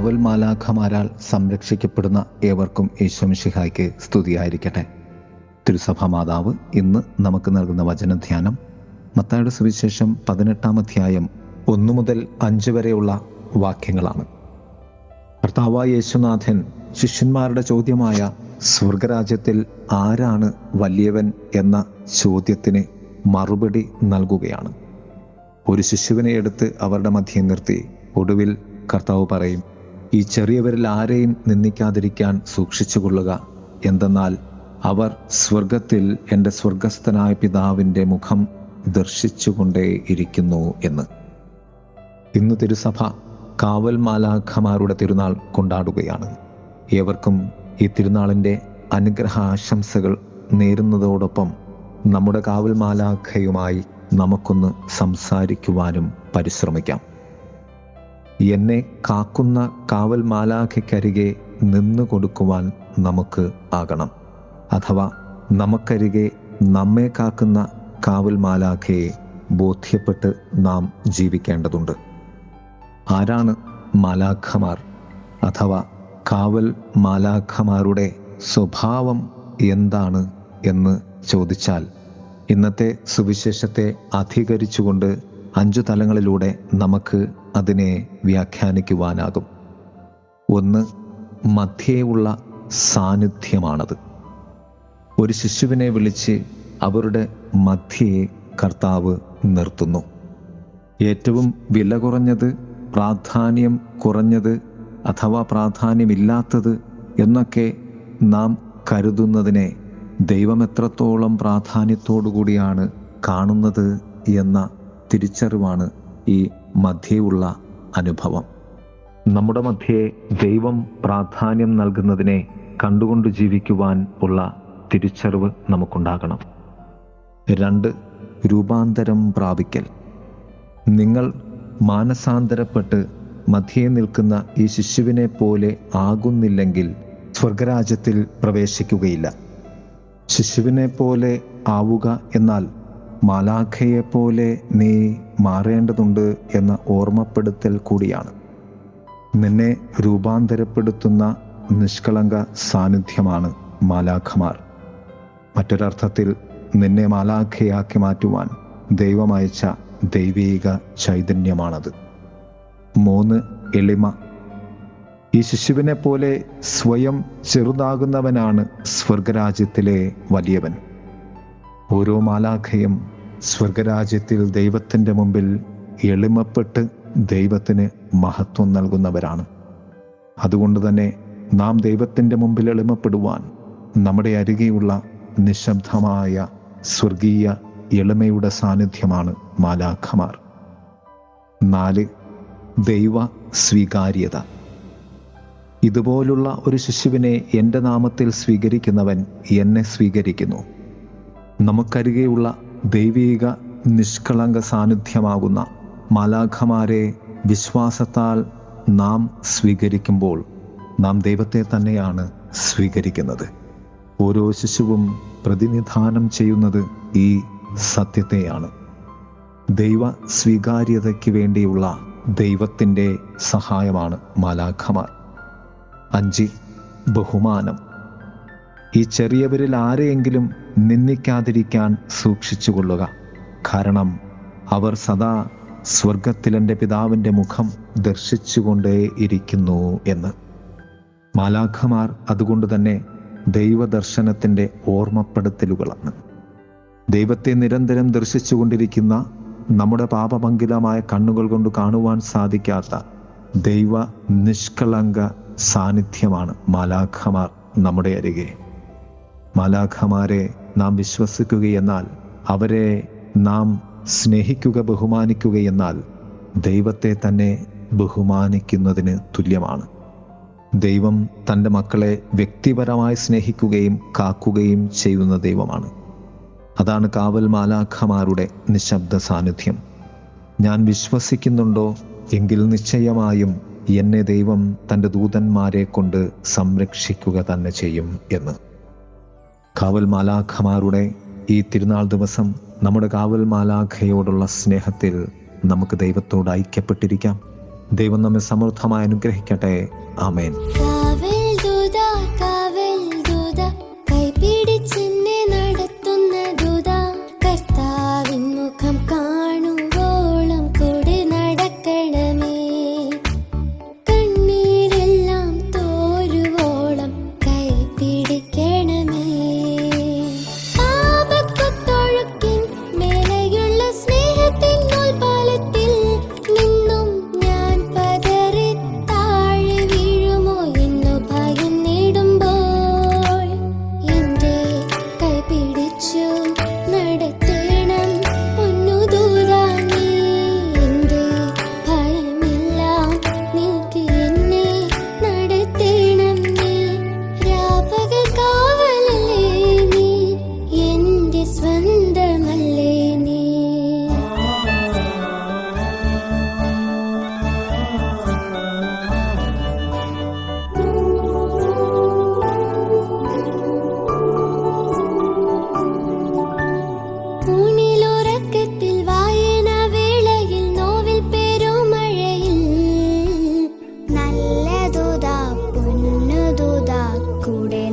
കാവൽ മാലാഖമാരാൽ സംരക്ഷിക്കപ്പെടുന്ന ഏവർക്കും യേശുമിഷിഹായ്ക്ക് സ്തുതിയായിരിക്കട്ടെ. തിരുസഭ മാതാവ് ഇന്ന് നമുക്ക് നൽകുന്ന വചനധ്യാനം മത്തായുടെ സുവിശേഷം പതിനെട്ടാം അധ്യായം ഒന്നു മുതൽ അഞ്ച് വരെയുള്ള വാക്യങ്ങളാണ്. കർത്താവായ യേശുനാഥൻ ശിഷ്യന്മാരുടെ ചോദ്യമായ സ്വർഗരാജ്യത്തിൽ ആരാണ് വലിയവൻ എന്ന ചോദ്യത്തിന് മറുപടി നൽകുകയാണ്. ഒരു ശിശുവിനെ എടുത്ത് അവരുടെ മധ്യം നിർത്തി. ഒടുവിൽ കർത്താവ് പറയും ഈ ചെറിയവരിൽ ആരെയും നിന്ദിക്കാതിരിക്കാൻ സൂക്ഷിച്ചുകൊള്ളുക. എന്തെന്നാൽ അവർ സ്വർഗത്തിൽ എന്റെ സ്വർഗസ്ഥനായ പിതാവിന്റെ മുഖം ദർശിച്ചുകൊണ്ടേ ഇരിക്കുന്നു എന്ന്. ഇന്ന് തിരുസഭ കാവൽ മാലാഖമാരുടെ തിരുനാൾ കൊണ്ടാടുകയാണ്. ഏവർക്കും ഈ തിരുനാളിന്റെ അനുഗ്രഹ ആശംസകൾ നേരുന്നതോടൊപ്പം നമ്മുടെ കാവൽ മാലാഖയുമായി നമുക്കൊന്ന് സംസാരിക്കുവാനും പരിശ്രമിക്കാം. എന്നെ കാക്കുന്ന കാവൽ മാലാഖയ്ക്കരികെ നിന്നു കൊടുക്കുവാൻ നമുക്ക് ആകണം. അഥവാ നമുക്കരികെ നമ്മെ കാക്കുന്ന കാവൽ മാലാഖയെ ബോധ്യപ്പെട്ട് നാം ജീവിക്കേണ്ടതുണ്ട്. ആരാണ് മാലാഖമാർ? അഥവാ കാവൽ മാലാഖമാരുടെ സ്വഭാവം എന്താണ് എന്ന് ചോദിച്ചാൽ ഇന്നത്തെ സുവിശേഷത്തെ അധികരിച്ചുകൊണ്ട് അഞ്ചു തലങ്ങളിലൂടെ നമുക്ക് അതിനെ വ്യാഖ്യാനിക്കുവാനാകും. ഒന്ന് മധ്യേയുള്ള സാന്നിധ്യമാണത്. ഒരു ശിശുവിനെ വിളിച്ച് അവരുടെ മധ്യയെ കർത്താവ് നിർത്തുന്നു. ഏറ്റവും വില കുറഞ്ഞത് പ്രാധാന്യം കുറഞ്ഞത് അഥവാ പ്രാധാന്യമില്ലാത്തത് എന്നൊക്കെ നാം കരുതുന്നതിനെ ദൈവം എത്രത്തോളം പ്രാധാന്യത്തോടു കൂടിയാണ് കാണുന്നത് എന്ന തിരിച്ചറിവാണ് ഈ മധ്യയുള്ള അനുഭവം. നമ്മുടെ മധ്യേ ദൈവം പ്രാധാന്യം നൽകുന്നതിനെ കണ്ടുകൊണ്ട് ജീവിക്കുവാൻ ഉള്ള തിരിച്ചറിവ് നമുക്കുണ്ടാകണം. രണ്ട് രൂപാന്തരം പ്രാപിക്കൽ. നിങ്ങൾ മാനസാന്തരപ്പെട്ട് മധ്യേ നിൽക്കുന്ന ഈ ശിശുവിനെ പോലെ ആകുന്നില്ലെങ്കിൽ സ്വർഗരാജ്യത്തിൽ പ്രവേശിക്കുകയില്ല. ശിശുവിനെ പോലെ ആവുക എന്നാൽ മാലാഖയെ പോലെ നീ മാറേണ്ടതുണ്ട് എന്ന ഓർമ്മപ്പെടുത്തൽ കൂടിയാണ്. നിന്നെ രൂപാന്തരപ്പെടുത്തുന്ന നിഷ്കളങ്ക സാന്നിധ്യമാണ് മാലാഖമാർ. മറ്റൊരർത്ഥത്തിൽ നിന്നെ മാലാഖയാക്കി മാറ്റുവാൻ ദൈവമയച്ച ദൈവീക ചൈതന്യമാണത്. മൂന്ന് എളിമ. ഈ ശിശുവിനെ പോലെ സ്വയം ചെറുതാകുന്നവനാണ് സ്വർഗരാജ്യത്തിലെ വലിയവൻ. ഓരോ മാലാഖയും സ്വർഗരാജ്യത്തിൽ ദൈവത്തിന്റെ മുമ്പിൽ എളിമപ്പെട്ട് ദൈവത്തിന് മഹത്വം നൽകുന്നവരാണ്. അതുകൊണ്ട് തന്നെ നാം ദൈവത്തിന്റെ മുമ്പിൽ എളിമപ്പെടുവാൻ നമ്മുടെ അരികെയുള്ള നിശബ്ദമായ സ്വർഗീയ എളിമയുടെ സാന്നിധ്യമാണ് മാലാഖമാർ. നാല് ദൈവ സ്വീകാര്യത. ഇതുപോലുള്ള ഒരു ശിശുവിനെ എന്റെ നാമത്തിൽ സ്വീകരിക്കുന്നവൻ എന്നെ സ്വീകരിക്കുന്നു. നമുക്കരികെയുള്ള ദൈവീക നിഷ്കളങ്ക സാന്നിധ്യമാകുന്ന മാലാഖമാരെ വിശ്വാസത്താൽ നാം സ്വീകരിക്കുമ്പോൾ നാം ദൈവത്തെ തന്നെയാണ് സ്വീകരിക്കുന്നത്. ഓരോ ശിശുവും പ്രതിനിധാനം ചെയ്യുന്നത് ഈ സത്യത്തെയാണ്. ദൈവ സ്വീകാര്യതയ്ക്ക് വേണ്ടിയുള്ള ദൈവത്തിന്റെ സഹായമാണ് മാലാഖമാർ. അഞ്ച് ബഹുമാനം. ഈ ചെറിയവരിൽ ആരെയെങ്കിലും നിന്ദിക്കാതിരിക്കാൻ സൂക്ഷിച്ചുകൊള്ളുക. കാരണം അവർ സദാ സ്വർഗത്തിലെന്റെ പിതാവിന്റെ മുഖം ദർശിച്ചുകൊണ്ടേ ഇരിക്കുന്നു എന്ന്. മാലാഖമാർ അതുകൊണ്ട് തന്നെ ദൈവദർശനത്തിന്റെ ഓർമ്മപ്പെടുത്തലുകളാണ്. ദൈവത്തെ നിരന്തരം ദർശിച്ചുകൊണ്ടിരിക്കുന്ന നമ്മുടെ പാപമംഗിലമായ കണ്ണുകൾ കൊണ്ട് കാണുവാൻ സാധിക്കാത്ത ദൈവ നിഷ്കളങ്ക സാന്നിധ്യമാണ് മാലാഖമാർ നമ്മുടെ അരികെ. മാലാഖമാരെ നാം വിശ്വസിക്കുകയെന്നാൽ അവരെ നാം സ്നേഹിക്കുക ബഹുമാനിക്കുകയെന്നാൽ ദൈവത്തെ തന്നെ ബഹുമാനിക്കുന്നതിന് തുല്യമാണ്. ദൈവം തന്റെ മക്കളെ വ്യക്തിപരമായി സ്നേഹിക്കുകയും കാക്കുകയും ചെയ്യുന്ന ദൈവമാണ്. അതാണ് കാവൽ മാലാഖമാരുടെ നിശബ്ദ സാന്നിധ്യം. ഞാൻ വിശ്വസിക്കുന്നുണ്ടോ? എങ്കിൽ നിശ്ചയമായും എന്നെ ദൈവം തന്റെ ദൂതന്മാരെ കൊണ്ട് സംരക്ഷിക്കുക തന്നെ ചെയ്യും എന്ന്. കാവൽ മാലാഖമാരുടെ ഈ തിരുനാൾ ദിവസം നമ്മുടെ കാവൽ മാലാഖയോടുള്ള സ്നേഹത്തിൽ നമുക്ക് ദൈവത്തോട് ഐക്യപ്പെട്ടിരിക്കാം. ദൈവം നമ്മെ സമൃദ്ധമായി അനുഗ്രഹിക്കട്ടെ. ആമേൻ. curé